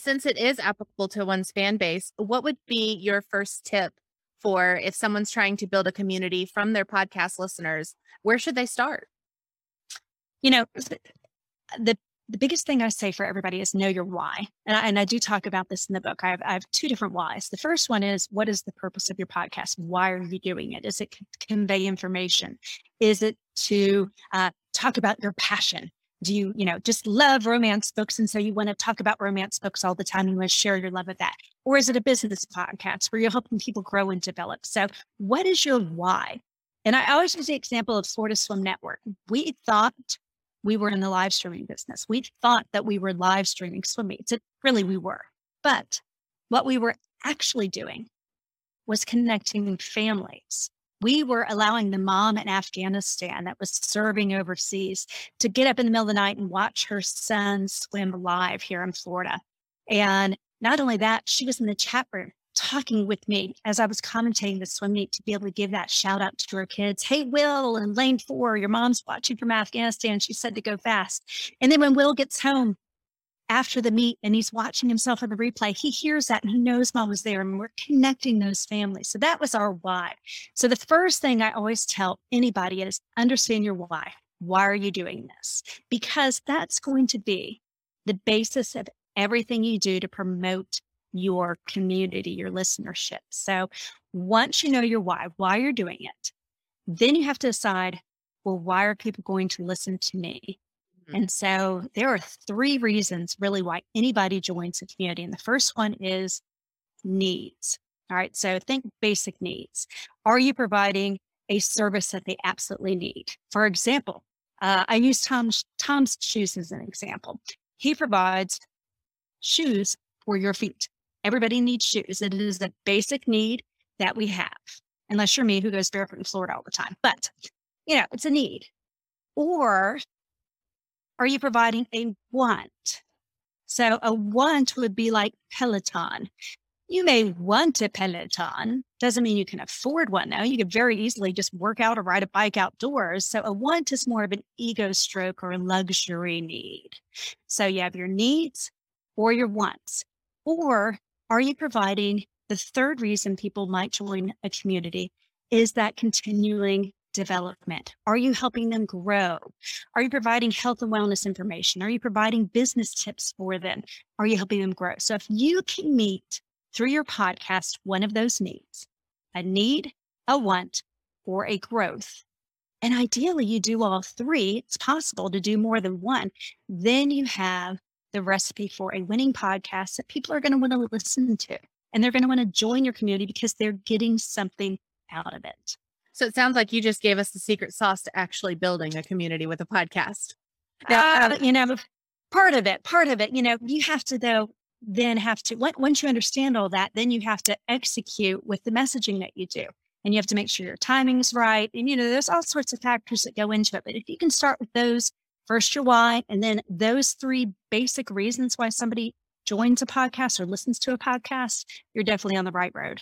Since it is applicable to one's fan base, what would be your first tip for if someone's trying to build a community from their podcast listeners? Where should they start? You know, the the biggest thing I say for everybody is know your why. And I, and I do talk about this in the book. I have, I have two different whys. The first one is what is the purpose of your podcast? Why are you doing it? Is it convey information? Is it to uh, talk about your passion? Do you, you know, just love romance books? And so you want to talk about romance books all the time and you want to share your love of that? Or is it a business podcast where you're helping people grow and develop? So what is your why? And I always use the example of Florida Swim Network. We thought we were in the live streaming business. We thought that we were live streaming swim meets. It really we were. But what we were actually doing was connecting families. We were allowing the mom in Afghanistan that was serving overseas to get up in the middle of the night and watch her son swim live here in Florida. And not only that, she was in the chat room talking with me as I was commentating the swim meet to be able to give that shout out to her kids. Hey, Will and Lane Four, your mom's watching from Afghanistan. She said to go fast. And then when Will gets home after the meet and he's watching himself on the replay, he hears that and he knows mom was there and we're connecting those families. So that was our why. So the first thing I always tell anybody is understand your why. Why are you doing this? Because that's going to be the basis of everything you do to promote your community, your listenership. So once you know your why, why you're doing it, then you have to decide, well, why are people going to listen to me? Mm-hmm. And so there are three reasons really why anybody joins a community. And the first one is needs. All right. So think basic needs. Are you providing a service that they absolutely need? For example, uh, I use Tom's, Tom's shoes as an example. He provides shoes for your feet. Everybody needs shoes. It is a basic need that we have, unless you're me who goes barefoot in Florida all the time. But, you know, it's a need. Or are you providing a want? So a want would be like Peloton. You may want a Peloton, doesn't mean you can afford one though. You could very easily just work out or ride a bike outdoors. So a want is more of an ego stroke or a luxury need. So you have your needs or your wants. Or are you providing the third reason people might join a community is that continuing development? Are you helping them grow? Are you providing health and wellness information? Are you providing business tips for them? Are you helping them grow? So if you can meet through your podcast one of those needs, a need, a want, or a growth, and ideally you do all three, it's possible to do more than one, then you have the recipe for a winning podcast that people are going to want to listen to and they're going to want to join your community because they're getting something out of it. So it sounds like you just gave us the secret sauce to actually building a community with a podcast. Now, uh, you know, part of it, part of it, you know, you have to though then have to once you understand all that, then you have to execute with the messaging that you do. And you have to make sure your timing's right. And you know, there's all sorts of factors that go into it. But if you can start with those first your why, and then those three basic reasons why somebody joins a podcast or listens to a podcast, you're definitely on the right road.